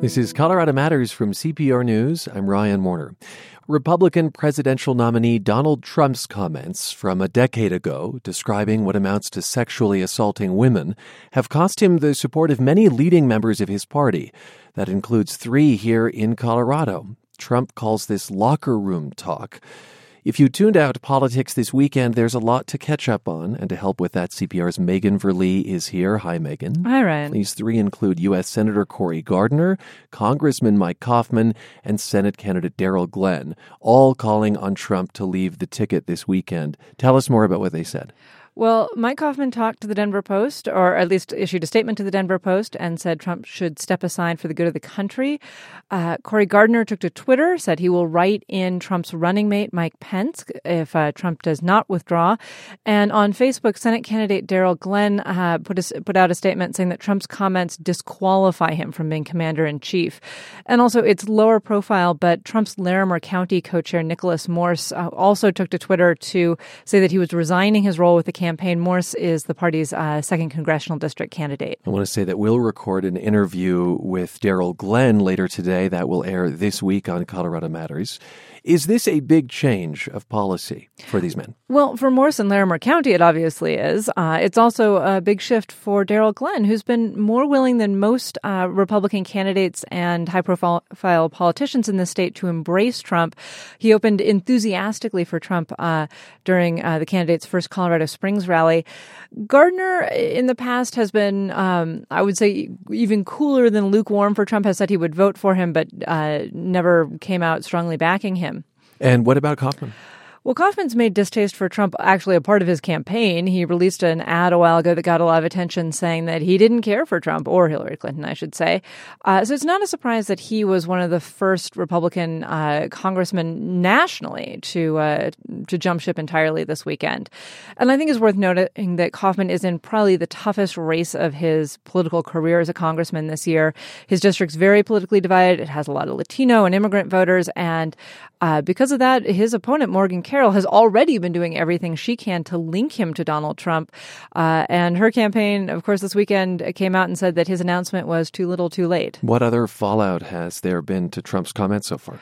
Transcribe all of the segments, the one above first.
This is Colorado Matters from CPR News. I'm Ryan Warner. Republican presidential nominee Donald Trump's comments from a decade ago describing what amounts to sexually assaulting women have cost him the support of many leading members of his party. That includes three here in Colorado. Trump calls this locker room talk. If you tuned out politics this weekend, there's a lot to catch up on. And to help with that, CPR's Megan Verlee is here. Hi, Megan. Hi, Ryan. These three include U.S. Senator Cory Gardner, Congressman Mike Coffman, and Senate candidate Darryl Glenn, all calling on Trump to leave the ticket this weekend. Tell us more about what they said. Well, Mike Coffman talked to the Denver Post, or at least issued a statement to the Denver Post, and said Trump should step aside for the good of the country. Uh, Cory Gardner took to Twitter, said he will write in Trump's running mate, Mike Pence, if uh, Trump does not withdraw. And on Facebook, Senate candidate Darryl Glenn uh, put, a, put out a statement saying that Trump's comments disqualify him from being commander in chief. And also, it's lower profile, but Trump's Larimer County co chair Nicholas Morse uh, also took to Twitter to say that he was resigning his role with the campaign. Morse is the party's uh, second congressional district candidate. I want to say that we'll record an interview with Darryl Glenn later today that will air this week on Colorado Matters. Is this a big change of policy for these men? Well, for Morse and Larimer County, it obviously is. Uh, it's also a big shift for Darryl Glenn, who's been more willing than most uh, Republican candidates and high profile politicians in the state to embrace Trump. He opened enthusiastically for Trump uh, during uh, the candidate's first Colorado Springs rally. Gardner, in the past, has been, um, I would say, even cooler than lukewarm for Trump, has said he would vote for him, but uh, never came out strongly backing him. And what about Coffman? Well, Coffman's made distaste for Trump actually a part of his campaign. He released an ad a while ago that got a lot of attention saying that he didn't care for Trump or Hillary Clinton, I should say. Uh, so it's not a surprise that he was one of the first Republican uh, congressmen nationally to uh, to jump ship entirely this weekend. And I think it's worth noting that Coffman is in probably the toughest race of his political career as a congressman this year. His district's very politically divided. It has a lot of Latino and immigrant voters, and uh, because of that, his opponent Morgan. Carroll has already been doing everything she can to link him to Donald Trump. Uh, and her campaign, of course, this weekend came out and said that his announcement was too little too late. What other fallout has there been to Trump's comments so far?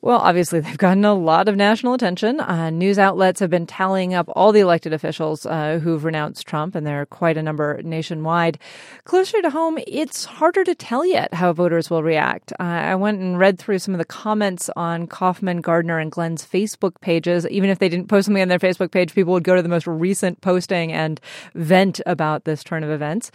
Well, obviously, they've gotten a lot of national attention. Uh, news outlets have been tallying up all the elected officials uh, who've renounced Trump, and there are quite a number nationwide. Closer to home, it's harder to tell yet how voters will react. Uh, I went and read through some of the comments on Coffman, Gardner, and Glenn's Facebook pages. Even if they didn't post something on their Facebook page, people would go to the most recent posting and vent about this turn of events.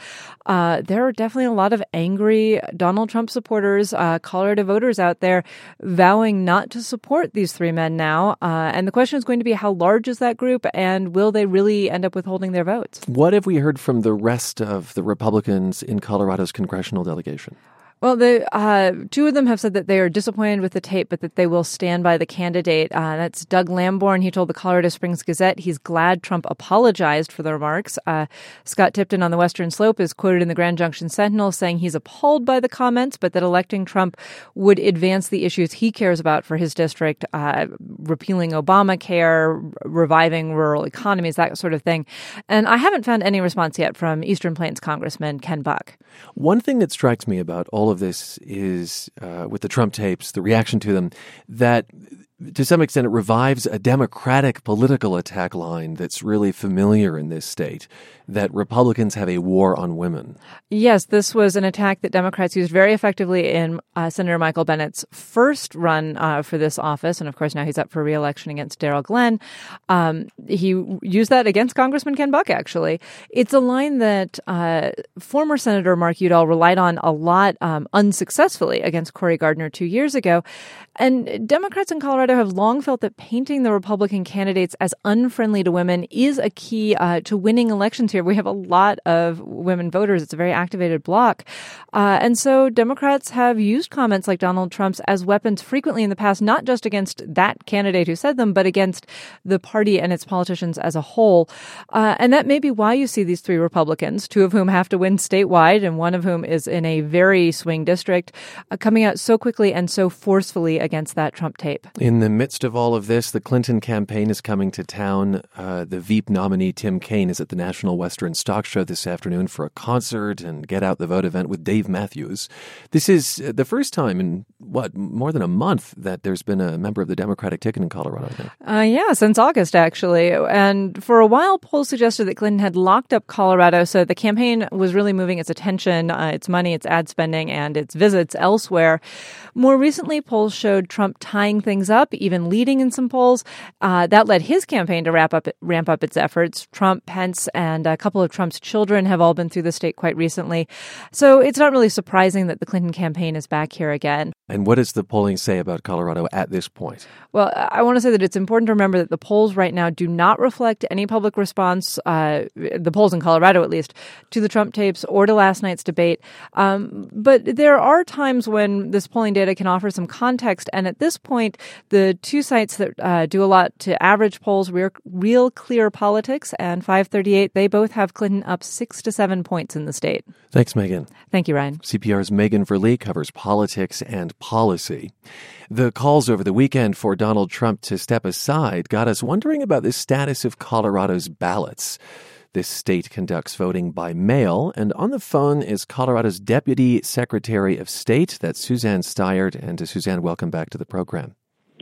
Uh, there are definitely a lot of angry Donald Trump supporters, uh, Colorado voters out there vowing not not to support these three men now. Uh, and the question is going to be how large is that group and will they really end up withholding their votes? What have we heard from the rest of the Republicans in Colorado's congressional delegation? Well, the uh, two of them have said that they are disappointed with the tape, but that they will stand by the candidate. Uh, that's Doug Lamborn. He told the Colorado Springs Gazette he's glad Trump apologized for the remarks. Uh, Scott Tipton on the Western Slope is quoted in the Grand Junction Sentinel saying he's appalled by the comments, but that electing Trump would advance the issues he cares about for his district, uh, repealing Obamacare, reviving rural economies, that sort of thing. And I haven't found any response yet from Eastern Plains Congressman Ken Buck. One thing that strikes me about all of this is uh, with the Trump tapes, the reaction to them, that to some extent, it revives a Democratic political attack line that's really familiar in this state that Republicans have a war on women. Yes, this was an attack that Democrats used very effectively in uh, Senator Michael Bennet's first run uh, for this office. And of course, now he's up for reelection against Darryl Glenn. Um, he used that against Congressman Ken Buck, actually. It's a line that uh, former Senator Mark Udall relied on a lot um, unsuccessfully against Cory Gardner two years ago. And Democrats in Colorado have long felt that painting the Republican candidates as unfriendly to women is a key uh, to winning elections here. We have a lot of women voters. It's a very activated bloc. Uh, and so Democrats have used comments like Donald Trump's as weapons frequently in the past, not just against that candidate who said them, but against the party and its politicians as a whole. Uh, and that may be why you see these three Republicans, two of whom have to win statewide and one of whom is in a very swing district, uh, coming out so quickly and so forcefully against that Trump tape. In the midst of all of this, the Clinton campaign is coming to town. Uh, the Veep nominee, Tim Kaine, is at the National Western Stock Show this afternoon for a concert and Get Out the Vote event with Dave Matthews. This is uh, the first time in, what, more than a month that there's been a member of the Democratic ticket in Colorado. Uh, yeah, since August, actually. And for a while, polls suggested that Clinton had locked up Colorado, so the campaign was really moving its attention, uh, its money, its ad spending, and its visits elsewhere. More recently, polls showed Trump tying things up, even leading in some polls. Uh, that led his campaign to wrap up, ramp up its efforts. Trump, Pence, and a couple of Trump's children have all been through the state quite recently. So it's not really surprising that the Clinton campaign is back here again. And what does the polling say about Colorado at this point? Well, I want to say that it's important to remember that the polls right now do not reflect any public response, uh, the polls in Colorado at least, to the Trump tapes or to last night's debate. Um, but there are times when this polling data can offer some context. And at this point, the two sites that uh, do a lot to average polls, Real, Real Clear Politics and 538, they both have Clinton up six to seven points in the state. Thanks, Megan. Thank you, Ryan. CPR's Megan Verlee covers politics and policy. The calls over the weekend for Donald Trump to step aside got us wondering about the status of Colorado's ballots. This state conducts voting by mail, and on the phone is Colorado's Deputy Secretary of State. That's Suzanne Staiert. And to Suzanne, welcome back to the program.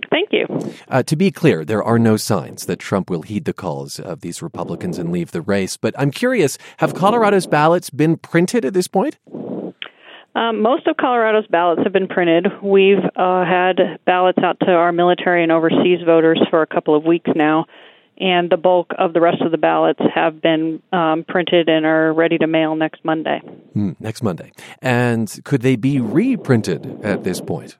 Thank you. Uh, to be clear, there are no signs that Trump will heed the calls of these Republicans and leave the race. But I'm curious have Colorado's ballots been printed at this point? Um, most of Colorado's ballots have been printed. We've uh, had ballots out to our military and overseas voters for a couple of weeks now, and the bulk of the rest of the ballots have been um, printed and are ready to mail next Monday. Mm, next Monday. And could they be reprinted at this point?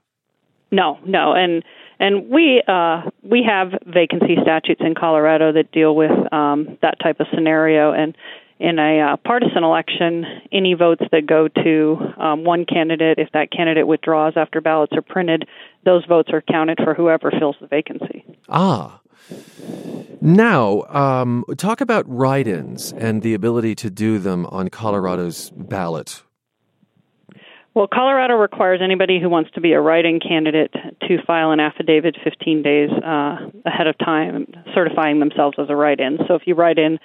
No, no, and and we uh, we have vacancy statutes in Colorado that deal with um, that type of scenario, and in a uh, partisan election, any votes that go to um, one candidate, if that candidate withdraws after ballots are printed, those votes are counted for whoever fills the vacancy. Ah. Now, um, talk about write ins and the ability to do them on Colorado's ballot. Well, Colorado requires anybody who wants to be a write in candidate to file an affidavit 15 days uh, ahead of time certifying themselves as a write in. So if you write in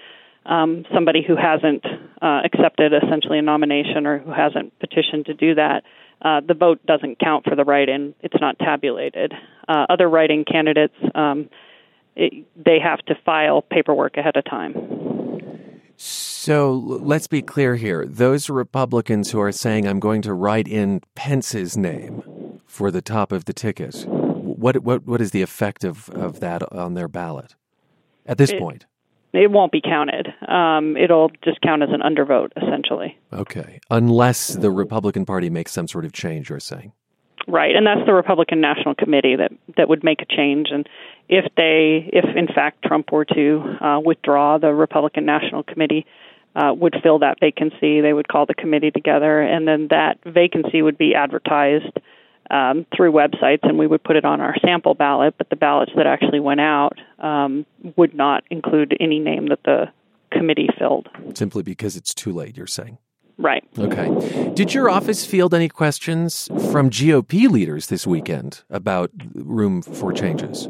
um, somebody who hasn't uh, accepted essentially a nomination or who hasn't petitioned to do that, uh, the vote doesn't count for the write-in. It's not tabulated. Uh, other write-in candidates, um, it, they have to file paperwork ahead of time. So let's be clear here. Those Republicans who are saying, I'm going to write in Pence's name for the top of the ticket, what, what, what is the effect of, of that on their ballot at this it, point? it won't be counted. Um, it'll just count as an undervote, essentially. Okay, unless the Republican Party makes some sort of change, you're saying. Right, and that's the Republican National Committee that that would make a change. And if they, if in fact Trump were to uh, withdraw, the Republican National Committee uh, would fill that vacancy. They would call the committee together, and then that vacancy would be advertised um, through websites, and we would put it on our sample ballot. But the ballots that actually went out um, would not include any name that the committee filled. Simply because it's too late, you're saying? Right. Okay. Did your office field any questions from GOP leaders this weekend about room for changes?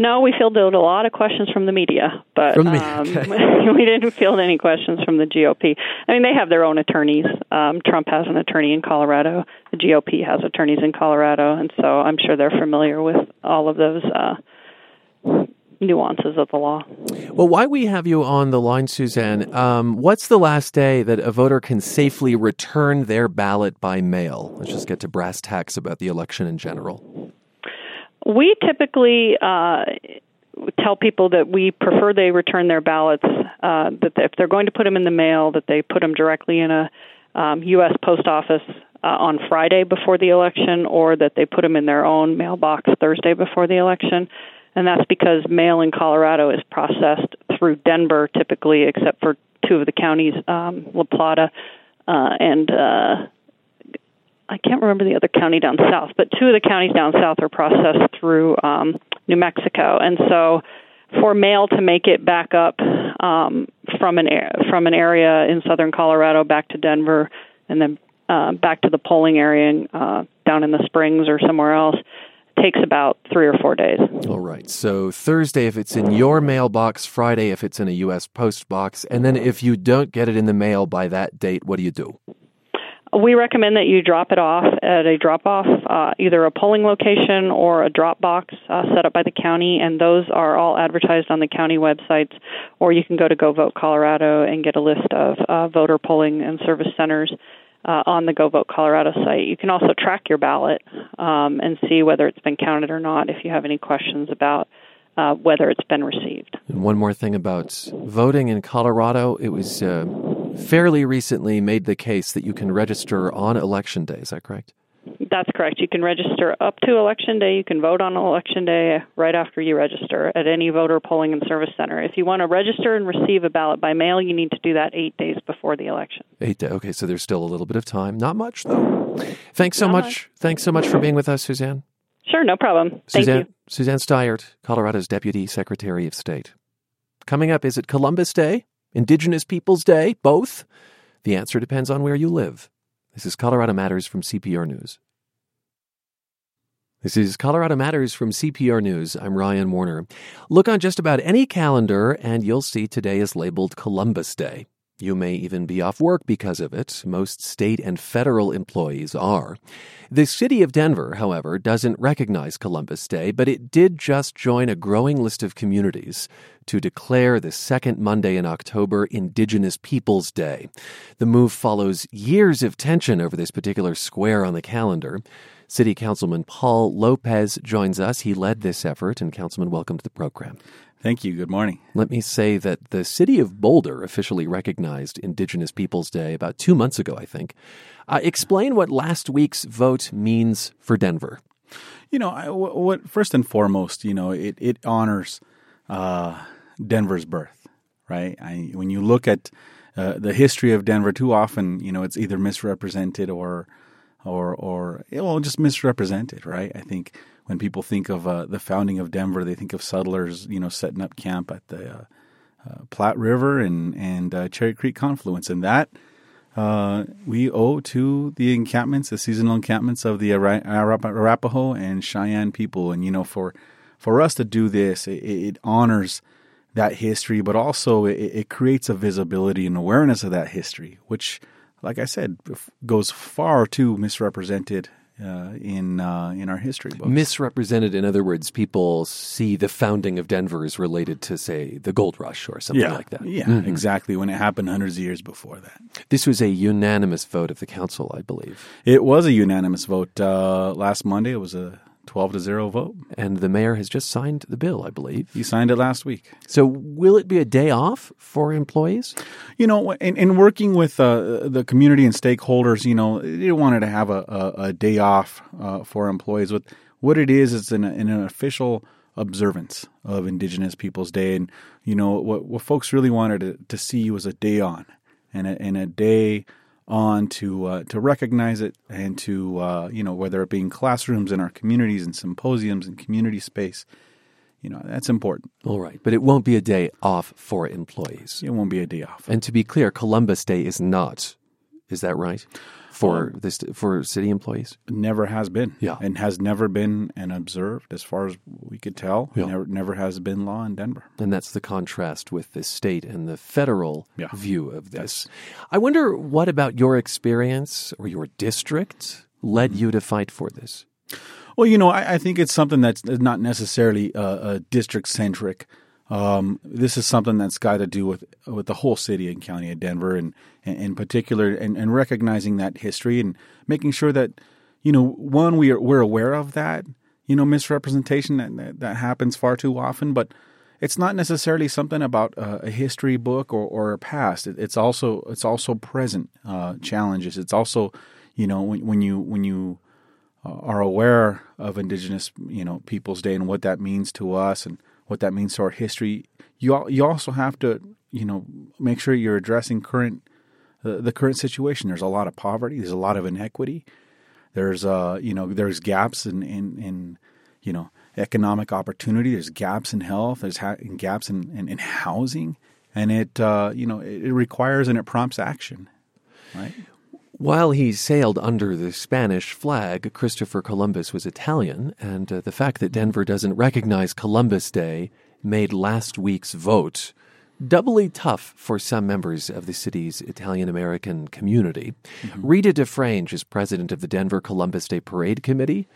No, we fielded a lot of questions from the media, but the media. Um, we didn't field any questions from the GOP. I mean, they have their own attorneys. Um, Trump has an attorney in Colorado. The GOP has attorneys in Colorado, and so I'm sure they're familiar with all of those uh, nuances of the law. Well, why we have you on the line, Suzanne? Um, what's the last day that a voter can safely return their ballot by mail? Let's just get to brass tacks about the election in general. We typically uh, tell people that we prefer they return their ballots. Uh, that if they're going to put them in the mail, that they put them directly in a um, U.S. post office uh, on Friday before the election, or that they put them in their own mailbox Thursday before the election. And that's because mail in Colorado is processed through Denver, typically, except for two of the counties, um, La Plata uh, and uh, I can't remember the other county down south, but two of the counties down south are processed through um, New Mexico, and so for mail to make it back up um, from an from an area in southern Colorado back to Denver, and then uh, back to the polling area in, uh, down in the Springs or somewhere else, takes about three or four days. All right. So Thursday if it's in your mailbox, Friday if it's in a U.S. post box, and then if you don't get it in the mail by that date, what do you do? We recommend that you drop it off at a drop off, uh, either a polling location or a drop box uh, set up by the county, and those are all advertised on the county websites. Or you can go to Go Vote Colorado and get a list of uh, voter polling and service centers uh, on the Go Vote Colorado site. You can also track your ballot um, and see whether it's been counted or not if you have any questions about uh, whether it's been received. And one more thing about voting in Colorado, it was uh, fairly recently made the case that you can register on election day. Is that correct? That's correct. You can register up to election day. You can vote on election day right after you register at any voter polling and service center. If you want to register and receive a ballot by mail, you need to do that eight days before the election. Eight days. Okay, so there's still a little bit of time. Not much, though. Thanks so much. much. Thanks so much for being with us, Suzanne. Sure, no problem. Thank Suzanne, you. Suzanne Staiert, Colorado's Deputy Secretary of State. Coming up, is it Columbus Day? Indigenous Peoples Day? Both? The answer depends on where you live. This is Colorado Matters from CPR News. This is Colorado Matters from CPR News. I'm Ryan Warner. Look on just about any calendar and you'll see today is labeled Columbus Day. You may even be off work because of it. Most state and federal employees are. The city of Denver, however, doesn't recognize Columbus Day, but it did just join a growing list of communities to declare the second Monday in October Indigenous Peoples Day. The move follows years of tension over this particular square on the calendar. City Councilman Paul Lopez joins us. He led this effort, and Councilman, welcome to the program. Thank you. Good morning. Let me say that the city of Boulder officially recognized Indigenous Peoples Day about two months ago, I think. Uh, explain what last week's vote means for Denver. You know, I, what, what first and foremost, you know, it it honors uh, Denver's birth, right? I, when you look at uh, the history of Denver, too often, you know, it's either misrepresented or or or well, just misrepresented, right? I think when people think of uh, the founding of Denver, they think of settlers, you know, setting up camp at the uh, uh, Platte River and and uh, Cherry Creek confluence, and that uh, we owe to the encampments, the seasonal encampments of the Ara- Arapaho and Cheyenne people. And you know, for for us to do this, it, it honors that history, but also it, it creates a visibility and awareness of that history, which, like I said, goes far too misrepresented uh, in uh, in our history books. Misrepresented, in other words, people see the founding of Denver as related to, say, the gold rush or something yeah, like that. yeah, exactly. When it happened hundreds of years before that, This was a unanimous vote of the council, I believe. it was a unanimous vote uh, last Monday. It was a twelve to zero vote. And the mayor has just signed the bill, I believe. He signed it last week. So, will it be a day off for employees? You know, in, in working with uh, the community and stakeholders, you know, they wanted to have a, a, a day off uh, for employees. What what it is, it's an, an official observance of Indigenous Peoples Day, and you know what what folks really wanted to, to see was a day on, and a, and a day on to uh, to recognize it and to uh, you know whether it be in classrooms in our communities and symposiums and community space, you know that's important. All right, but it won't be a day off for employees. It won't be a day off. And to be clear, Columbus Day is not. Is that right? For this for city employees? never has been. Yeah. And has never been and observed as far as we could tell. Yeah. Never never has been law in Denver. And that's the contrast with the state and the federal Yeah. view of this. I wonder what about your experience or your district led you to fight for this? Well, you know, I, I think it's something that's not necessarily uh, uh, district centric. Um, this is something that's got to do with with the whole city and county of Denver, and, and in particular, and, and recognizing that history and making sure that you know, one we are we're aware of that you know misrepresentation that that, happens far too often, but it's not necessarily something about a history book or, or a past. It, it's also it's also present uh, challenges. It's also you know when when you when you uh, are aware of Indigenous, you know, Peoples Day and what that means to us and what that means to our history, you you also have to, you know, make sure you're addressing current uh, the current situation. There's a lot of poverty. There's a lot of inequity. There's uh, you know, there's gaps in in, in you know economic opportunity. There's gaps in health. There's ha- gaps in, in, in housing, and it uh, you know it, it requires and it prompts action, right? While he sailed under the Spanish flag, Christopher Columbus was Italian, and uh, the fact that Denver doesn't recognize Columbus Day made last week's vote doubly tough for some members of the city's Italian American community. Mm-hmm. Rita DeFrange is president of the Denver Columbus Day Parade Committee.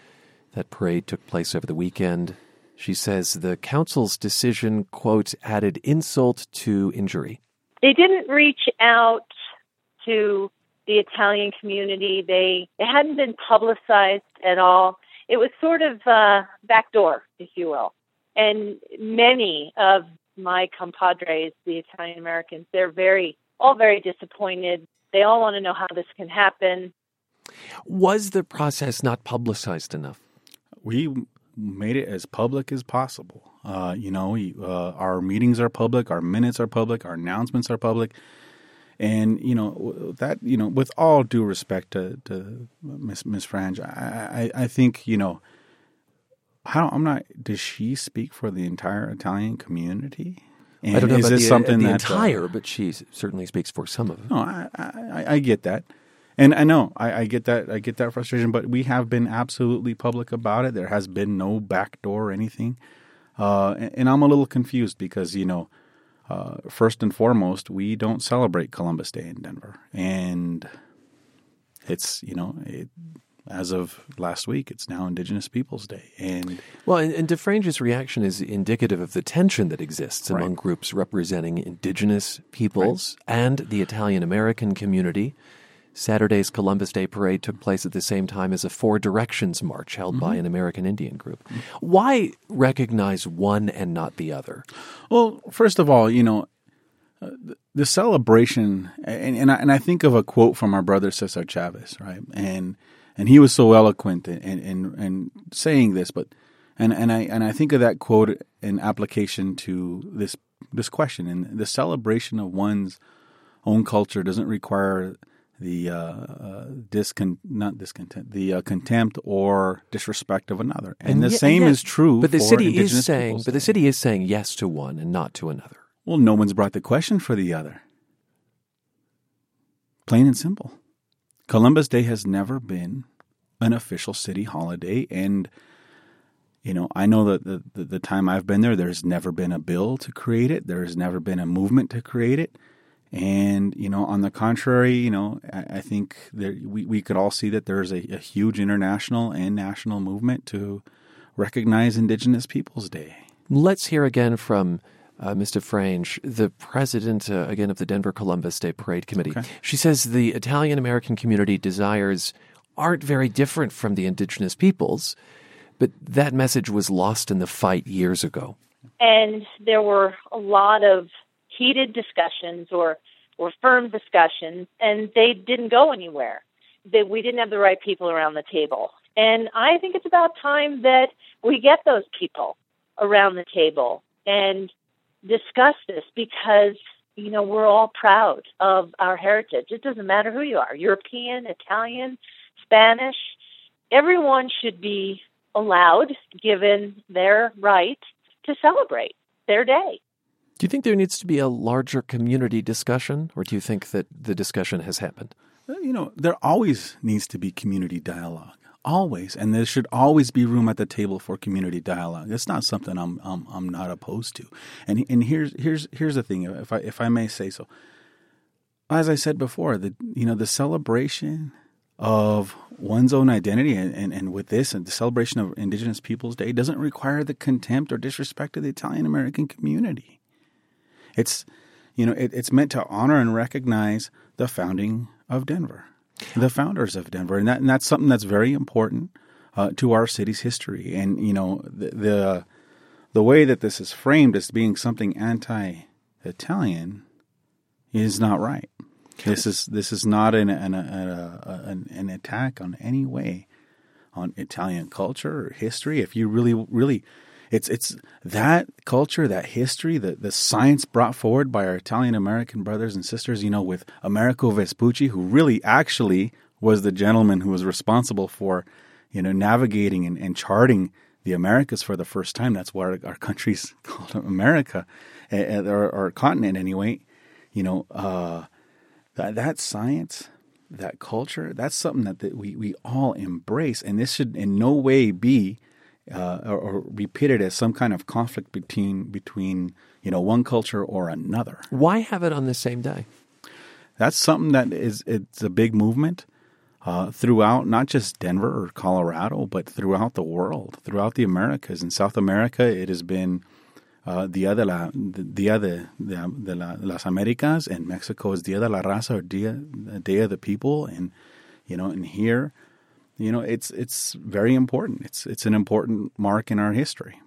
That parade took place over the weekend. She says the council's decision, quote, added insult to injury. They didn't reach out to the Italian community. They, they hadn't been publicized at all. It was sort of uh, backdoor, if you will. And many of my compadres, the Italian Americans, they're very, all very disappointed. They all want to know how this can happen. Was the process not publicized enough? We made it as public as possible. Uh, you know, uh, our meetings are public, our minutes are public, our announcements are public. And you know that you know, with all due respect to, to Miss Miss Frange, I, I, I think you know how I'm not. Does she speak for the entire Italian community? And I don't know is about this the, something the that, uh, entire, uh, but she certainly speaks for some of it. No, I, I, I get that, and I know I, I, get that. I get that frustration. But we have been absolutely public about it. There has been no backdoor or anything, uh, and, and, I'm a little confused because you know, uh, first and foremost, we don't celebrate Columbus Day in Denver, and it's you know it, as of last week, it's now Indigenous Peoples Day. And well, and, and Dufrange's reaction is indicative of the tension that exists right. among groups representing Indigenous peoples right. and the Italian American community. Saturday's Columbus Day parade took place at the same time as a Four Directions march held mm-hmm. by an American Indian group. Why recognize one and not the other? Well, first of all, you know, uh, the celebration, and, and I, and I think of a quote from our brother Cesar Chavez, right? And and he was so eloquent in, in, in saying this. But and and I and I think of that quote in application to this this question. And the celebration of one's own culture doesn't require the uh, uh, discon not discontent, the uh, contempt or disrespect of another. And, and the same and yet, is true. But the city is saying, but the city is saying yes to one and not to another. Well, no one's brought the question for the other. Plain and simple. Columbus Day has never been an official city holiday, and you know, I know that the, the, the time I've been there, there's never been a bill to create it. There's never been a movement to create it. And you know, on the contrary, you know, I, I think there, we we could all see that there's a, a huge international and national movement to recognize Indigenous Peoples Day. Let's hear again from uh, Ms. Dufrange, the president, uh, again, of the Denver Columbus Day Parade Committee. Okay. She says the Italian American community desires aren't very different from the indigenous peoples, but that message was lost in the fight years ago. And there were a lot of heated discussions or, or firm discussions, and they didn't go anywhere. That we didn't have the right people around the table. And I think it's about time that we get those people around the table and discuss this because you know we're all proud of our heritage. It doesn't matter who you are, European, Italian, Spanish. Everyone should be allowed, given their right, to celebrate their day. Do you think there needs to be a larger community discussion, or do you think that the discussion has happened? Uh, you know, there always needs to be community dialogue always and there should always be room at the table for community dialogue. It's not something i'm i'm, I'm not opposed to. And and here's here's here's the thing if i if i may say so. As i said before the you know the celebration of one's own identity and, and, and with this and the celebration of indigenous peoples day doesn't require the contempt or disrespect of the italian american community it's you know it, it's meant to honor and recognize the founding of denver the founders of Denver, and that and that's something that's very important uh, to our city's history. And you know the, the, the way that this is framed as being something anti-Italian is not right. This is this is not an an, an, an attack on any way on Italian culture or history. If you really really it's it's that culture, that history, the the science brought forward by our Italian American brothers and sisters. You know, with Americo Vespucci, who really actually was the gentleman who was responsible for, you know, navigating and, and charting the Americas for the first time. That's why our, our country's called America, or our continent anyway. You know, uh, that that science that culture, that's something that, that we, we all embrace. And this should in no way be uh, or, or repeated as some kind of conflict between between you know one culture or another. Why have it on the same day? That's something that is it's a big movement uh, throughout not just Denver or Colorado, but throughout the world, throughout the Americas. In South America, it has been uh, Dia de la Dia de, de, de la, las Americas, and Mexico is Dia de la Raza or Dia Day of the People, and you know, and here, you know, it's it's very important. It's it's an important mark in our history.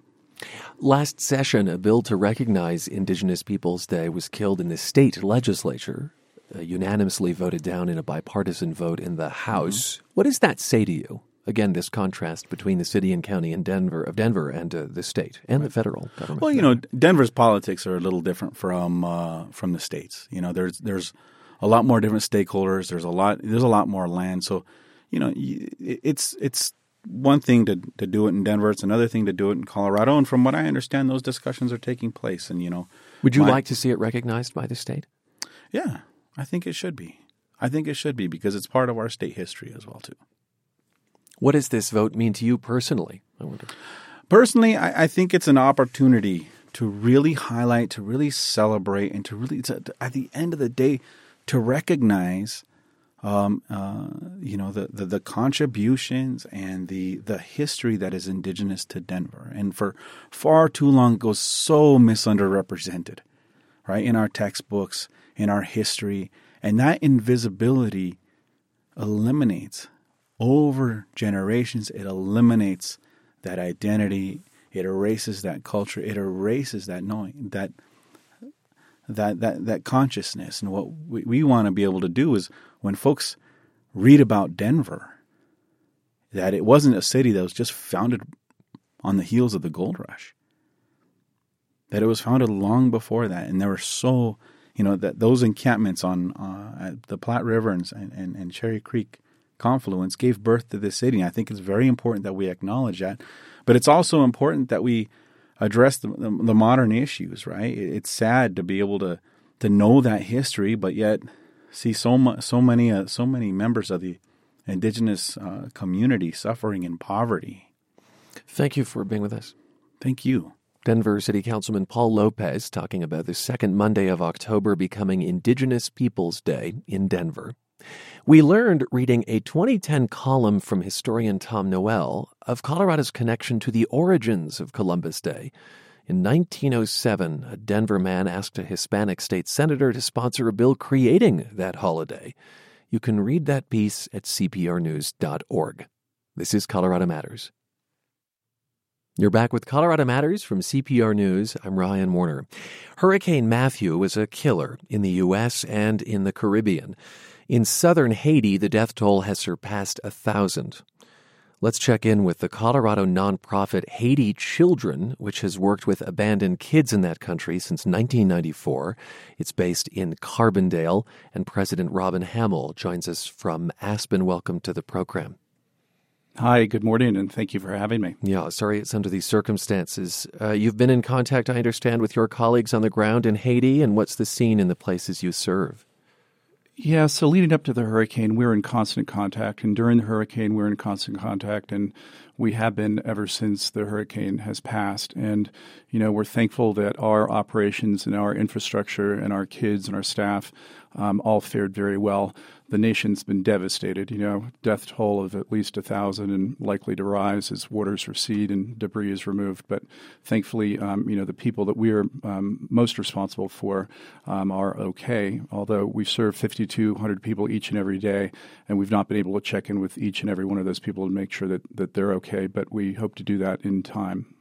Last session, a bill to recognize Indigenous Peoples Day was killed in the state legislature, uh, unanimously voted down in a bipartisan vote in the House. Mm-hmm. What does that say to you? Again, this contrast between the city and county in Denver of Denver and uh, the state and right. the federal government. Well, you know, Denver's politics are a little different from uh, from the states. You know, there's there's a lot more different stakeholders. There's a lot there's a lot more land. So, you know, it's it's one thing to to do it in Denver. It's another thing to do it in Colorado. And from what I understand, those discussions are taking place. And you know, would you my, like to see it recognized by the state? Yeah, I think it should be. I think it should be because it's part of our state history as well too. What does this vote mean to you personally? I wonder. Personally, I, I think it's an opportunity to really highlight, to really celebrate, and to really, to, at the end of the day, to recognize, um, uh, you know, the, the, the contributions and the the history that is indigenous to Denver, and for far too long goes so misunderrepresented, right, in our textbooks, in our history, and that invisibility eliminates over generations, it eliminates that identity. It erases that culture. It erases that knowing that that that that consciousness. And what we, we want to be able to do is when folks read about Denver, that it wasn't a city that was just founded on the heels of the gold rush. That it was founded long before that, and there were so you know that those encampments on uh, the Platte River and, and, and Cherry Creek confluence gave birth to this city. And I think it's very important that we acknowledge that. But it's also important that we address the, the, the modern issues, right? It's sad to be able to to know that history, but yet see so much, so many, uh, so many members of the indigenous uh, community suffering in poverty. Thank you for being with us. Thank you. Denver City Councilman Paul Lopez talking about the second Monday of October becoming Indigenous Peoples Day in Denver. We learned reading a 2010 column from historian Tom Noel of Colorado's connection to the origins of Columbus Day. In 1907, a Denver man asked a Hispanic state senator to sponsor a bill creating that holiday. You can read that piece at cprnews.org. This is Colorado Matters. You're back with Colorado Matters from CPR News. I'm Ryan Warner. Hurricane Matthew was a killer in the U.S. and in the Caribbean. In southern Haiti, the death toll has surpassed a thousand. Let's check in with the Colorado nonprofit Haiti Children, which has worked with abandoned kids in that country since 1994. It's based in Carbondale, and President Robin Hamill joins us from Aspen. Welcome to the program. Hi, good morning, and thank you for having me. Yeah, sorry it's under these circumstances. Uh, you've been in contact, I understand, with your colleagues on the ground in Haiti, and what's the scene in the places you serve? Yeah, so leading up to the hurricane, we were in constant contact. And during the hurricane, we were in constant contact. And we have been ever since the hurricane has passed. And, you know, we're thankful that our operations and our infrastructure and our kids and our staff um, all fared very well the nation's been devastated. You know, death toll of at least a thousand and likely to rise as waters recede and debris is removed. But thankfully, um, you know, the people that we are um, most responsible for um, are okay. Although we serve 5,200 people each and every day, and we've not been able to check in with each and every one of those people to make sure that that they're okay. But we hope to do that in time.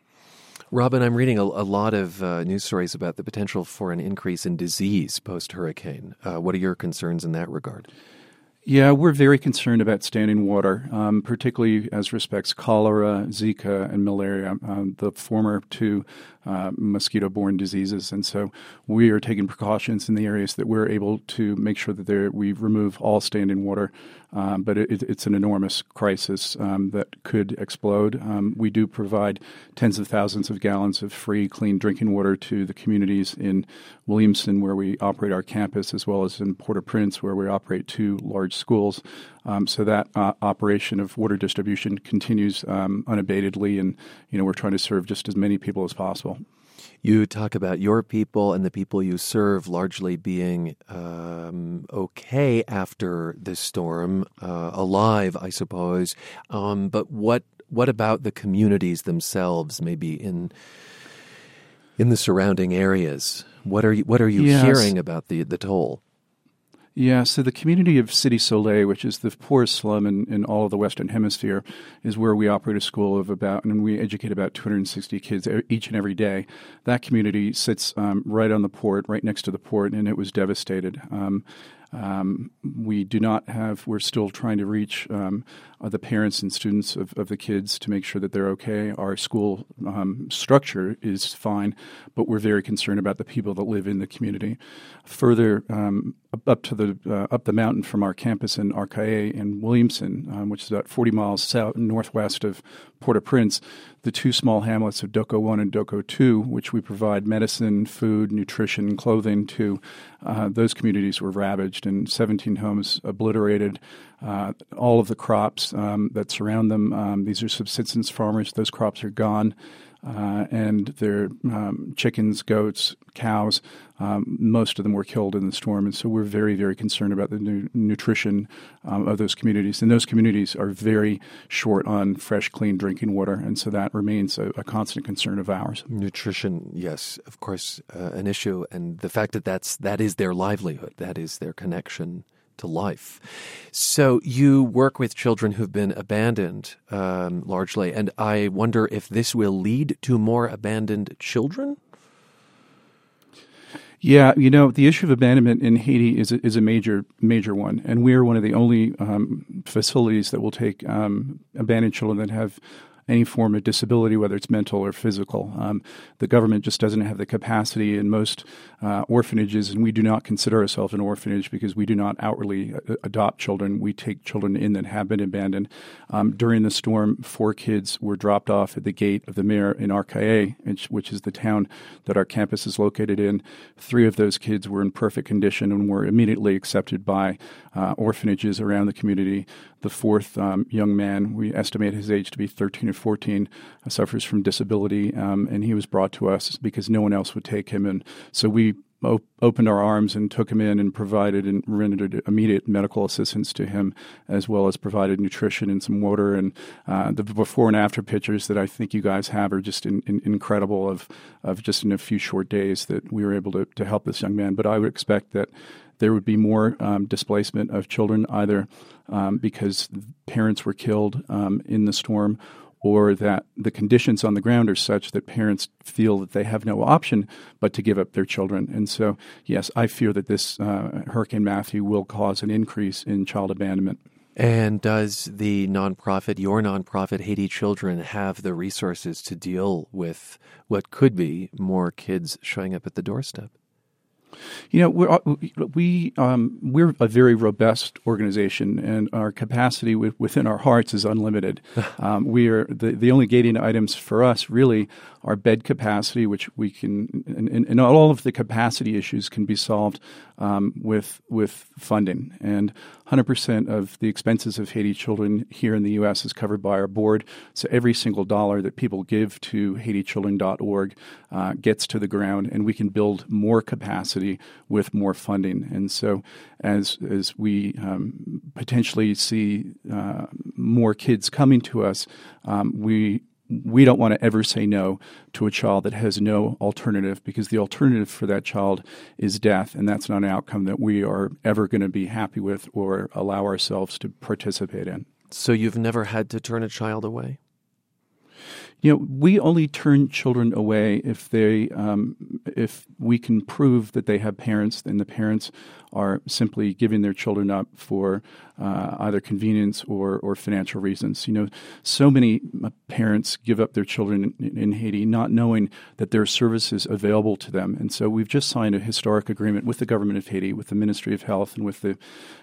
Robin, I'm reading a, a lot of uh, news stories about the potential for an increase in disease post hurricane. Uh, what are your concerns in that regard? Yeah, we're very concerned about standing water, um, particularly as respects cholera, Zika, and malaria, um, the former two uh, mosquito borne diseases. And so we are taking precautions in the areas that we're able to make sure that we remove all standing water. Um, but it, it's an enormous crisis um, that could explode. Um, we do provide tens of thousands of gallons of free, clean drinking water to the communities in Williamson, where we operate our campus, as well as in Port au Prince, where we operate two large schools. Um, so that uh, operation of water distribution continues um, unabatedly, and you know we're trying to serve just as many people as possible. You talk about your people and the people you serve largely being um, okay after this storm, uh, alive, I suppose. Um, but what what about the communities themselves? Maybe in in the surrounding areas. What are you What are you yes. hearing about the the toll? Yeah, so the community of Cité Soleil, which is the poorest slum in, in all of the Western Hemisphere, is where we operate a school of about, and we educate about 260 kids each and every day. That community sits um, right on the port, right next to the port, and it was devastated. Um, um, we do not have, we're still trying to reach um, uh, the parents and students of, of, the kids to make sure that they're okay. Our school um, structure is fine, but we're very concerned about the people that live in the community. Further um, up to the uh, up the mountain from our campus in Arcahaye in Williamson, um, which is about 40 miles south northwest of Port-au-Prince, the two small hamlets of Doko 1 and Doko 2, which we provide medicine, food, nutrition, clothing to, uh, those communities were ravaged and 17 homes obliterated. Uh, all of the crops um, that surround them, um, these are subsistence farmers, those crops are gone uh, and their um, chickens, goats, cows. Um, most of them were killed in the storm, and so we're very, very concerned about the nu- nutrition um, of those communities. And those communities are very short on fresh, clean drinking water, and so that remains a, a constant concern of ours. Nutrition, yes, of course, uh, an issue, and the fact that that's that is their livelihood, that is their connection to life. So you work with children who've been abandoned um, largely, and I wonder if this will lead to more abandoned children. Yeah, you know the issue of abandonment in Haiti is a, is a major major one, and we are one of the only um, facilities that will take um, abandoned children that have any form of disability, whether it's mental or physical. Um, the government just doesn't have the capacity in most uh, orphanages, and we do not consider ourselves an orphanage because we do not outwardly uh, adopt children. We take children in that have been abandoned. Um, during the storm, four kids were dropped off at the gate of the mayor in Arcahaye, which is the town that our campus is located in. Three of those kids were in perfect condition and were immediately accepted by uh, orphanages around the community. The fourth um, young man, we estimate his age to be 13 or 14, uh, suffers from disability, um, and he was brought to us because no one else would take him. And so we op- opened our arms and took him in and provided and rendered immediate medical assistance to him, as well as provided nutrition and some water. And uh, the before and after pictures that I think you guys have are just in, in, incredible of, of just in a few short days that we were able to, to help this young man. But I would expect that there would be more um, displacement of children, either um, because parents were killed um, in the storm or that the conditions on the ground are such that parents feel that they have no option but to give up their children. And so, yes, I fear that this uh, Hurricane Matthew will cause an increase in child abandonment. And does the nonprofit, your nonprofit, Haiti Children, have the resources to deal with what could be more kids showing up at the doorstep? You know, we're, uh, we um, we're a very robust organization, and our capacity within our hearts is unlimited. um, we are the, the only gating items for us really are bed capacity, which we can, and, and all of the capacity issues can be solved um, with with funding. And 100% of the expenses of Haiti children here in the U.S. is covered by our board. So every single dollar that people give to HaitiChildren.org uh, gets to the ground, and we can build more capacity with more funding. And so, as as we um, potentially see uh, more kids coming to us, um, we we don't want to ever say no to a child that has no alternative because the alternative for that child is death, and that's not an outcome that we are ever going to be happy with or allow ourselves to participate in. So you've never had to turn a child away? You know, we only turn children away if they, um, if we can prove that they have parents, and the parents are simply giving their children up for uh, either convenience or, or financial reasons. You know, so many uh, parents give up their children in, in, Haiti not knowing that there are services available to them. And so we've just signed a historic agreement with the government of Haiti, with the Ministry of Health, and with the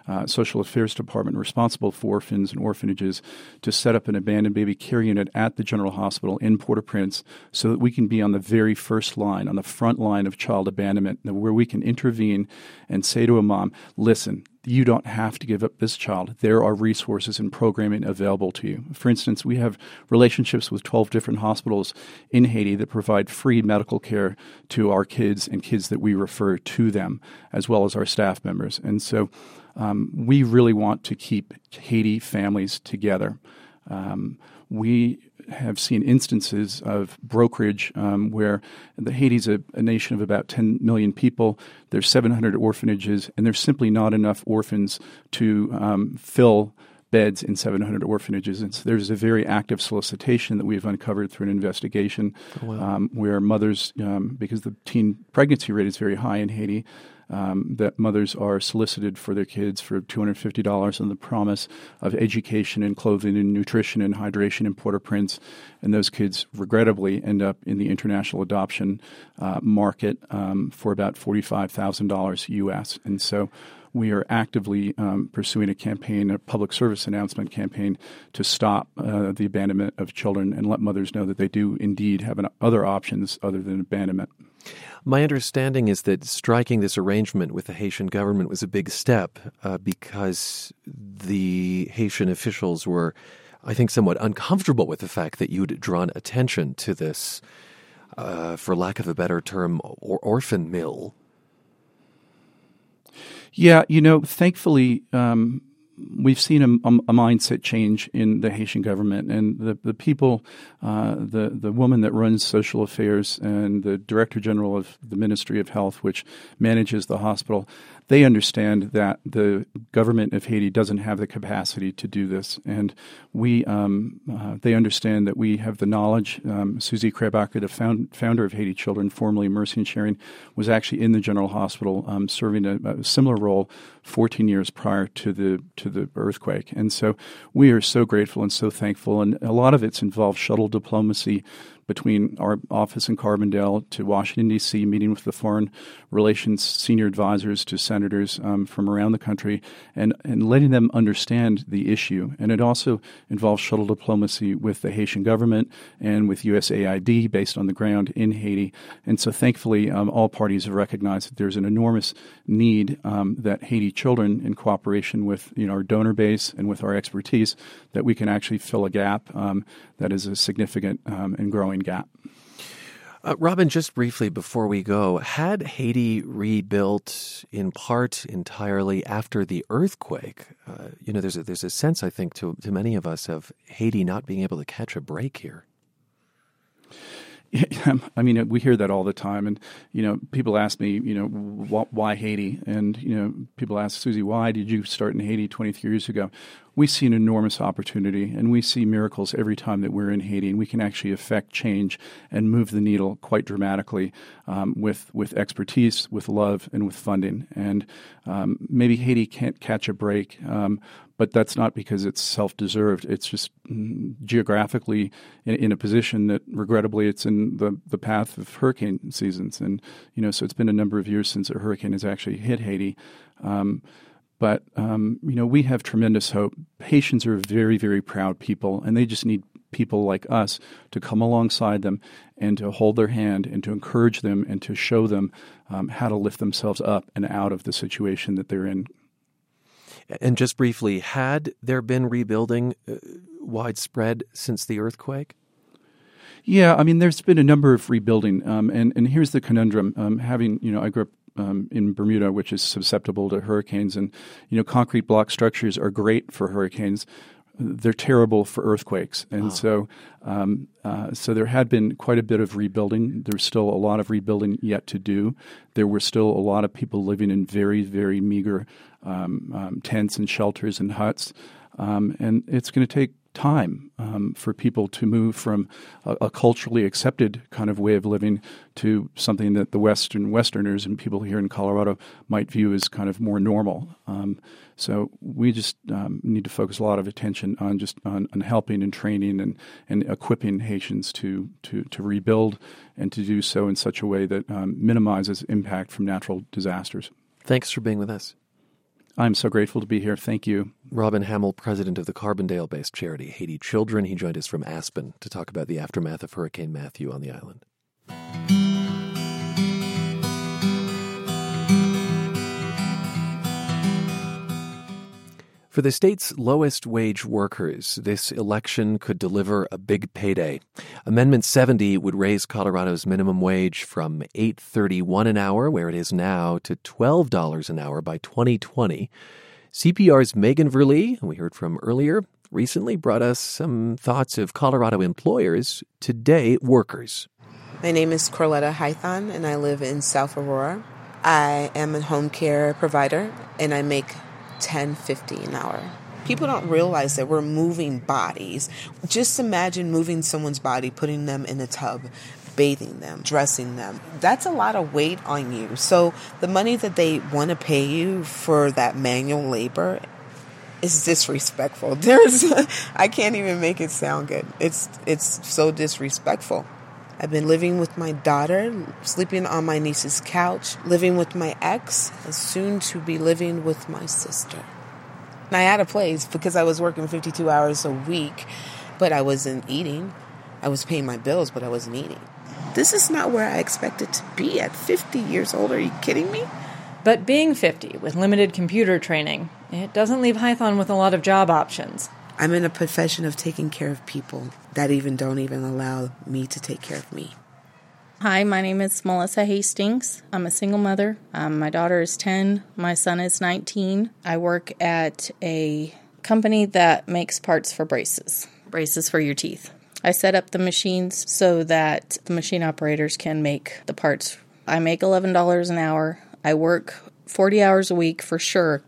uh, Social Affairs Department responsible for orphans and orphanages to set up an abandoned baby care unit at the General General Hospital in Port au Prince so that we can be on the very first line, on the front line of child abandonment, where we can intervene and say to a mom, listen, you don't have to give up this child. There are resources and programming available to you. For instance, we have relationships with 12 different hospitals in Haiti that provide free medical care to our kids and kids that we refer to them, as well as our staff members. And so um, we really want to keep Haiti families together. Um, we have seen instances of brokerage um, where the Haiti's a, a, nation of about 10 million people. There's 700 orphanages, and there's simply not enough orphans to um, fill beds in 700 orphanages. And so there's a very active solicitation that we've uncovered through an investigation oh, wow. um, where mothers, um, because the teen pregnancy rate is very high in Haiti, um, that mothers are solicited for their kids for $250 on the promise of education and clothing and nutrition and hydration in Port-au-Prince. And those kids regrettably end up in the international adoption uh, market um, for about $45,000 US. And so we are actively um, pursuing a campaign, a public service announcement campaign, to stop uh, the abandonment of children and let mothers know that they do indeed have an, other options other than abandonment. My understanding is that striking this arrangement with the Haitian government was a big step uh, because the Haitian officials were, I think, somewhat uncomfortable with the fact that you'd drawn attention to this, uh, for lack of a better term, or- orphan mill. Yeah, you know, thankfully, um, we've seen a, a, mindset change in the Haitian government, and the the people, uh, the the woman that runs social affairs and the director general of the Ministry of Health, which manages the hospital, they understand that the government of Haiti doesn't have the capacity to do this, and we um, uh, they understand that we have the knowledge. Um, Susie Krabacher, the found, founder of Haiti Children, formerly Mercy and Sharing, was actually in the General Hospital um, serving a, a, similar role 14 years prior to the to the earthquake, and so we are so grateful and so thankful, and a lot of it's involved shuttle diplomacy between our office in Carbondale to Washington, D.C., meeting with the foreign relations senior advisors to senators um, from around the country and, and letting them understand the issue. And it also involves shuttle diplomacy with the Haitian government and with USAID based on the ground in Haiti. And so thankfully, um, all parties have recognized that there's an enormous need um, that Haiti children, in cooperation with you know, our donor base and with our expertise, that we can actually fill a gap um, that is a significant um, and growing gap. Uh, Robin, just briefly before we go, had Haiti rebuilt in part entirely after the earthquake? Uh, you know, there's a, there's a sense, I think, to, to many of us of Haiti not being able to catch a break here. I mean, we hear that all the time, and you know, people ask me, you know, why Haiti? And you know, people ask Susie, why did you start in Haiti 23 years ago? We see an enormous opportunity and we see miracles every time that we're in Haiti and we can actually affect change and move the needle quite dramatically um, with, with expertise, with love, and with funding. And um, maybe Haiti can't catch a break, um, but that's not because it's self deserved. It's just mm, geographically in, in, a position that regrettably it's in the, the path of hurricane seasons. And, you know, so it's been a number of years since a hurricane has actually hit Haiti. But um, you know, we have tremendous hope. Haitians are very, very proud people, and they just need people like us to come alongside them and to hold their hand and to encourage them and to show them um, how to lift themselves up and out of the situation that they're in. And just briefly, had there been rebuilding uh, widespread since the earthquake? Yeah, I mean, there's been a number of rebuilding, um, and and here's the conundrum: um, having you know, I grew up um, in Bermuda, which is susceptible to hurricanes. And, you know, concrete block structures are great for hurricanes. They're terrible for earthquakes. And so, um, uh, so there had been quite a bit of rebuilding. There's still a lot of rebuilding yet to do. There were still a lot of people living in very, very meager um, um tents and shelters and huts. Um, and it's going to take time um, for people to move from a, a, culturally accepted kind of way of living to something that the Western Westerners and people here in Colorado might view as kind of more normal. Um, so we just um, need to focus a lot of attention on just on, on, helping and training and, and equipping Haitians to, to, to rebuild and to do so in such a way that um, minimizes impact from natural disasters. Thanks for being with us. I'm so grateful to be here. Thank you. Robin Hamill, president of the Carbondale based charity Haiti Children. He joined us from Aspen to talk about the aftermath of Hurricane Matthew on the island. For the state's lowest wage workers, this election could deliver a big payday. Amendment 70 would raise Colorado's minimum wage from 8.31 an hour where it is now to $12 an hour by 2020. CPR's Megan Verlee, we heard from earlier, recently brought us some thoughts of Colorado employers today workers. My name is Corletta Hython and I live in South Aurora. I am a home care provider and I make 10.50 an hour. People don't realize that we're moving bodies. Just imagine moving someone's body, putting them in a tub, bathing them, dressing them. That's a lot of weight on you. So the money that they want to pay you for that manual labor is disrespectful. There's I can't even make it sound good. It's it's so disrespectful. I've been living with my daughter, sleeping on my niece's couch, living with my ex, and soon to be living with my sister. And I had a place because I was working 52 hours a week, but I wasn't eating. I was paying my bills, but I wasn't eating. This is not where I expected to be at 50 years old. Are you kidding me? But being 50 with limited computer training, it doesn't leave Hython with a lot of job options. I'm in a profession of taking care of people that even don't even allow me to take care of me. Hi, my name is Melissa Hastings. I'm a single mother. Um, my daughter is 10, my son is 19. I work at a company that makes parts for braces, braces for your teeth. I set up the machines so that the machine operators can make the parts. I make $11 an hour. I work 40 hours a week for sure.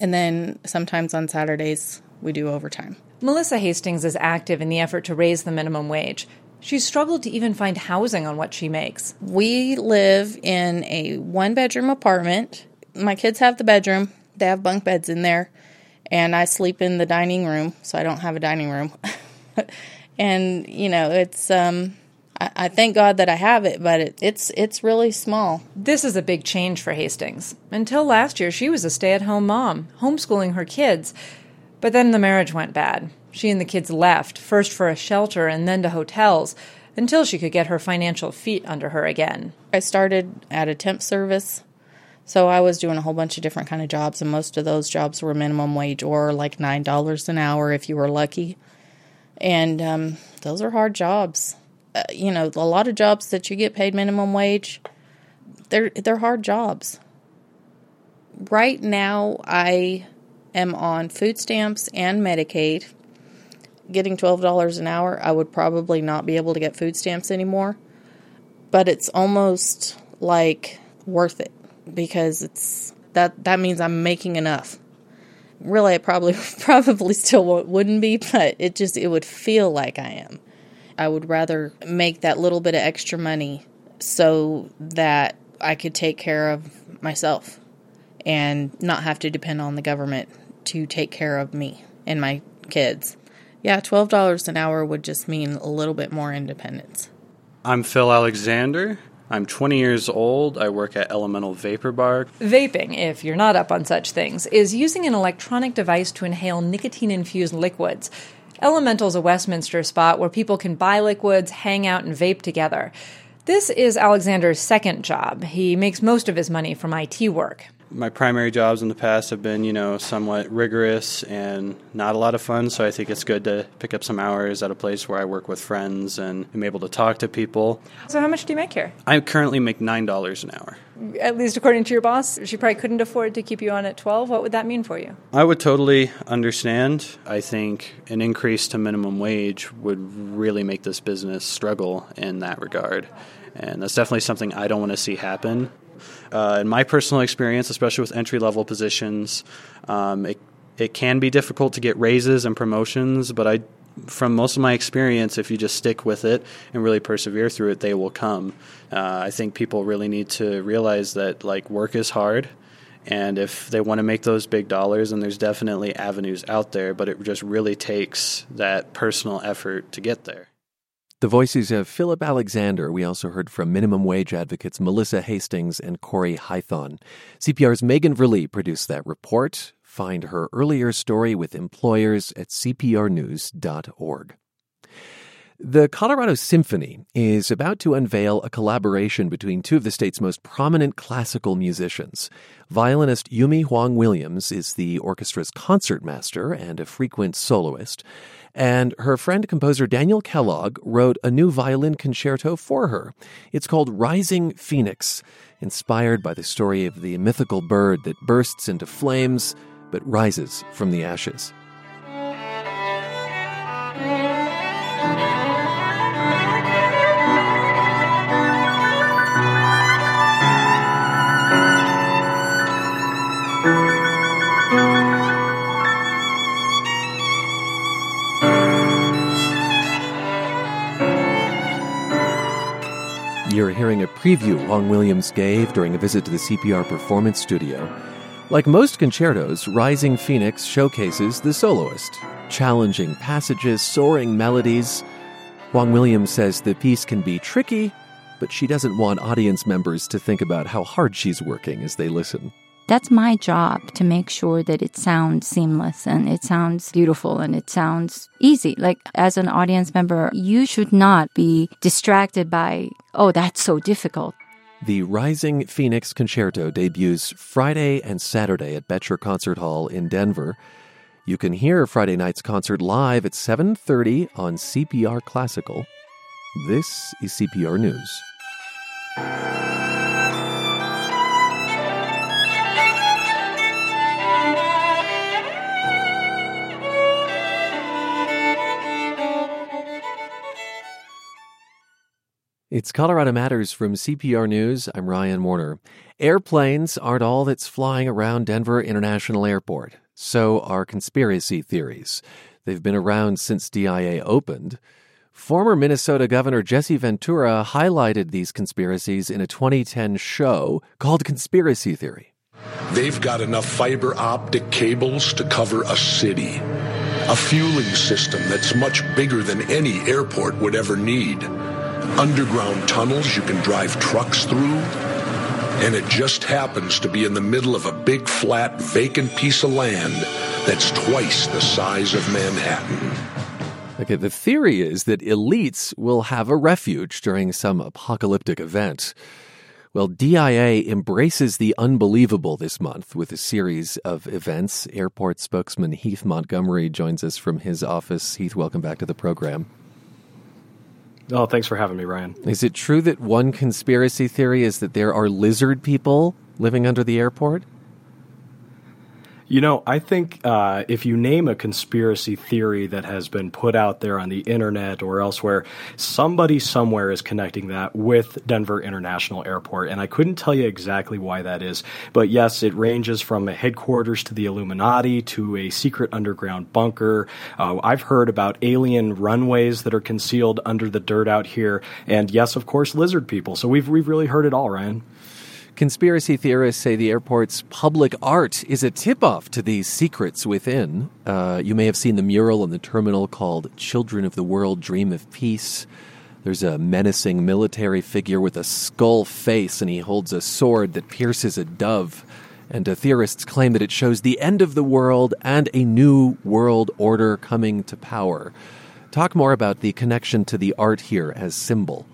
And then sometimes on Saturdays, we do overtime. Melissa Hastings is active in the effort to raise the minimum wage. She's struggled to even find housing on what she makes. We live in a one bedroom apartment. My kids have the bedroom, they have bunk beds in there, and I sleep in the dining room, so I don't have a dining room. and, you know, it's, um, I, I thank God that I have it, but it, it's it's really small. This is a big change for Hastings. Until last year, she was a stay-at-home mom, homeschooling her kids. But then the marriage went bad. She and the kids left, first for a shelter and then to hotels, until she could get her financial feet under her again. I started at a temp service. So I was doing a whole bunch of different kind of jobs and most of those jobs were minimum wage or like $9 an hour if you were lucky. And um, those are hard jobs. Uh, you know, a lot of jobs that you get paid minimum wage, they're they're hard jobs. Right now I am on food stamps and Medicaid, getting $12 an hour, I would probably not be able to get food stamps anymore. But it's almost like worth it because it's that that means I'm making enough. Really, I probably probably still wouldn't be, but it just it would feel like I am. I would rather make that little bit of extra money so that I could take care of myself and not have to depend on the government to take care of me and my kids. Yeah, $12 an hour would just mean a little bit more independence. I'm Phil Alexander. I'm 20 years old. I work at Elemental Vapor Bar. Vaping, if you're not up on such things, is using an electronic device to inhale nicotine infused liquids. Elemental's a Westminster spot where people can buy liquids, hang out, and vape together. This is Alexander's second job. He makes most of his money from IT work my primary jobs in the past have been, you know, somewhat rigorous and not a lot of fun. So I think it's good to pick up some hours at a place where I work with friends and am able to talk to people. So how much do you make here? I currently make nine dollars an hour. At least according to your boss, she probably couldn't afford to keep you on at twelve. What would that mean for you? I would totally understand. I think an increase to minimum wage would really make this business struggle in that regard. And that's definitely something I don't want to see happen. Uh, in my personal experience, especially with entry level positions, um, it it can be difficult to get raises and promotions, but I from most of my experience, if you just stick with it and really persevere through it, they will come. Uh, I think people really need to realize that like work is hard, and if they want to make those big dollars, and there's definitely avenues out there, but it just really takes that personal effort to get there. The voices of Philip Alexander. We also heard from minimum wage advocates Melissa Hastings and Corey Hython. CPR's Megan Verlee produced that report. Find her earlier story with employers at cprnews.org. The Colorado Symphony is about to unveil a collaboration between two of the state's most prominent classical musicians. Violinist Yumi Hwang-Williams is the orchestra's concertmaster and a frequent soloist, and her friend composer Daniel Kellogg wrote a new violin concerto for her. It's called Rising Phoenix, inspired by the story of the mythical bird that bursts into flames but rises from the ashes. You're hearing a preview Hwang-Williams gave during a visit to the CPR Performance Studio. Like most concertos, Rising Phoenix showcases the soloist, challenging passages, soaring melodies. Hwang-Williams says the piece can be tricky, but she doesn't want audience members to think about how hard she's working as they listen that's my job to make sure that it sounds seamless and it sounds beautiful and it sounds easy. Like as an audience member, you should not be distracted by, oh, that's so difficult. The Rising Phoenix Concerto debuts Friday and Saturday at Boettcher Concert Hall in Denver. You can hear Friday night's concert live at 7:30 on CPR Classical. This is CPR News. It's Colorado Matters from CPR News. I'm Ryan Warner. Airplanes aren't all that's flying around Denver International Airport. So are conspiracy theories. They've been around since DIA opened. Former Minnesota Governor Jesse Ventura highlighted these conspiracies in a 2010 show called Conspiracy Theory. They've got enough fiber optic cables to cover a city, a fueling system that's much bigger than any airport would ever need underground tunnels you can drive trucks through. And it just happens to be in the middle of a big, flat, vacant piece of land that's twice the size of Manhattan. Okay, the theory is that elites will have a refuge during some apocalyptic event. Well, DIA embraces the unbelievable this month with a series of events. Airport spokesman Heath Montgomery joins us from his office. Heath, welcome back to the program. Oh, thanks for having me, Ryan. Is it true that one conspiracy theory is that there are lizard people living under the airport? You know, I think uh, if you name a conspiracy theory that has been put out there on the internet or elsewhere, somebody somewhere is connecting that with Denver International Airport. And I couldn't tell you exactly why that is. But yes, it ranges from a headquarters to the Illuminati to a secret underground bunker. Uh, I've heard about alien runways that are concealed under the dirt out here. And yes, of course, lizard people. So we've, we've really heard it all, Ryan. Conspiracy theorists say the airport's public art is a tip off to these secrets within. Uh, you may have seen the mural in the terminal called Children of the World Dream of Peace. There's a menacing military figure with a skull face, and he holds a sword that pierces a dove. And uh, theorists claim that it shows the end of the world and a new world order coming to power. Talk more about the connection to the art here as symbol.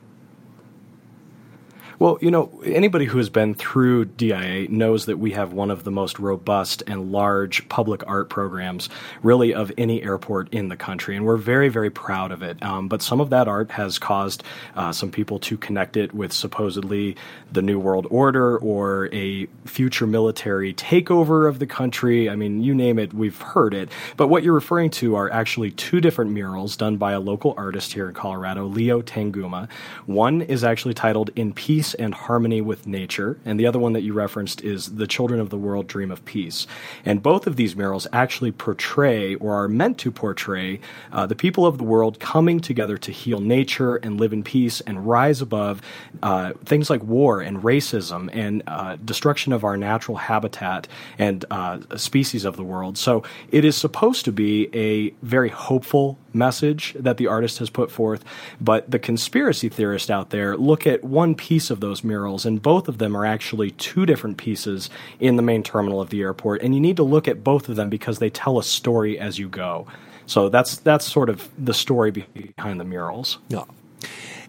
Well, you know, anybody who has been through DIA knows that we have one of the most robust and large public art programs, really, of any airport in the country. And we're very, very proud of it. Um, but some of that art has caused uh, some people to connect it with supposedly the New World Order or a future military takeover of the country. I mean, you name it, we've heard it. But what you're referring to are actually two different murals done by a local artist here in Colorado, Leo Tanguma. One is actually titled In Peace peace and harmony with nature. And the other one that you referenced is The Children of the World Dream of Peace. And both of these murals actually portray or are meant to portray uh, the people of the world coming together to heal nature and live in peace and rise above uh, things like war and racism and uh, destruction of our natural habitat and uh, species of the world. So it is supposed to be a very hopeful message that the artist has put forth, but the conspiracy theorists out there look at one piece of those murals, and both of them are actually two different pieces in the main terminal of the airport, and you need to look at both of them because they tell a story as you go. So that's that's sort of the story behind the murals. Yeah.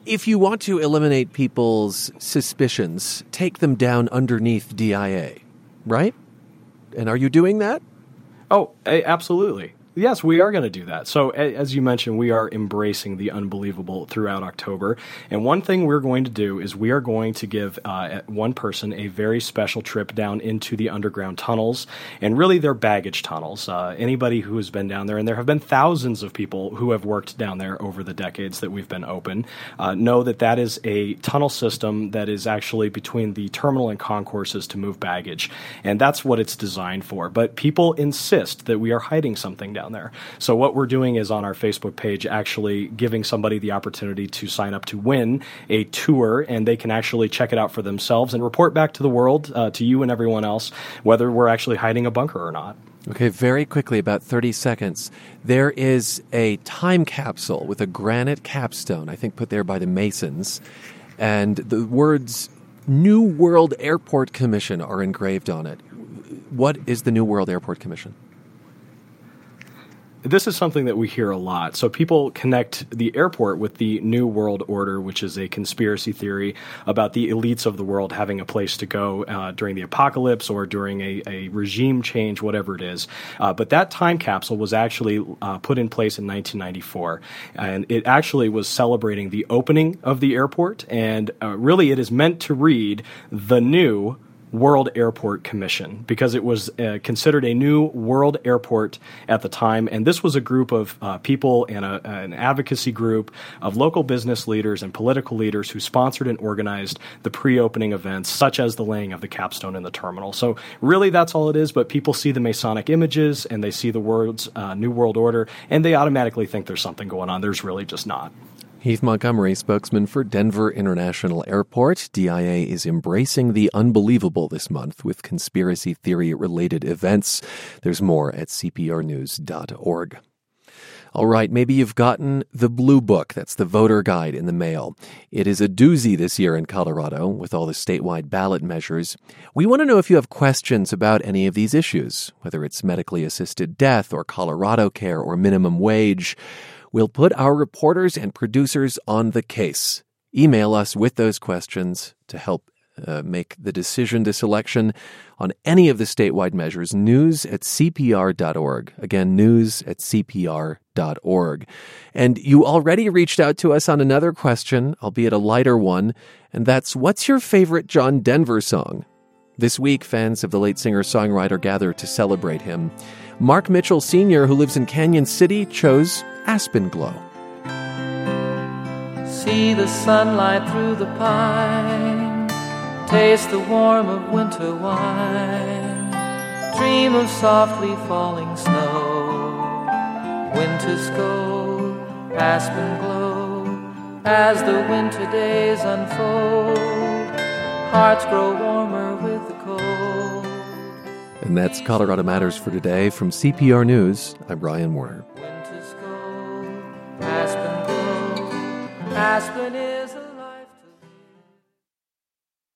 If you want to eliminate people's suspicions, take them down underneath DIA, right? And are you doing that? Oh, absolutely. Yes, we are going to do that. So, as you mentioned, we are embracing the unbelievable throughout October. And one thing we're going to do is we are going to give uh, one person a very special trip down into the underground tunnels. And really, they're baggage tunnels. Uh, anybody who has been down there, and there have been thousands of people who have worked down there over the decades that we've been open, uh, know that that is a tunnel system that is actually between the terminal and concourses to move baggage. And that's what it's designed for. But people insist that we are hiding something down down there. So what we're doing is on our Facebook page actually giving somebody the opportunity to sign up to win a tour, and they can actually check it out for themselves and report back to the world, uh, to you and everyone else, whether we're actually hiding a bunker or not. Okay, very quickly, about 30 seconds. There is a time capsule with a granite capstone, I think put there by the Masons, and the words New World Airport Commission are engraved on it. What is the New World Airport Commission? This is something that we hear a lot. So people connect the airport with the New World Order, which is a conspiracy theory about the elites of the world having a place to go uh, during the apocalypse or during a, a regime change, whatever it is. Uh, but that time capsule was actually uh, put in place in 1994, and it actually was celebrating the opening of the airport. And uh, really, it is meant to read the new World Airport Commission because it was uh, considered a new world airport at the time. And this was a group of uh, people and an advocacy group of local business leaders and political leaders who sponsored and organized the pre opening events, such as the laying of the capstone in the terminal. So, really, that's all it is. But people see the Masonic images and they see the words uh, New World Order and they automatically think there's something going on. There's really just not. Heath Montgomery, spokesman for Denver International Airport. DIA is embracing the unbelievable this month with conspiracy theory related events. There's more at cprnews.org. All right, maybe you've gotten the Blue Book. That's the voter guide in the mail. It is a doozy this year in Colorado with all the statewide ballot measures. We want to know if you have questions about any of these issues, whether it's medically assisted death or Colorado care or minimum wage. We'll put our reporters and producers on the case. Email us with those questions to help uh, make the decision this election on any of the statewide measures. News at CPR.org. Again, news at CPR.org. And you already reached out to us on another question, albeit a lighter one, and that's what's your favorite John Denver song? This week, fans of the late singer songwriter gather to celebrate him. Mark Mitchell Sr., who lives in Cañon City, chose Aspenglow. See the sunlight through the pine, taste the warmth of winter wine, dream of softly falling snow. Winters go, aspen glow, as the winter days unfold, hearts grow warmer with the cold. And that's Colorado Matters for today from CPR News. I'm Ryan Warner. Aspen is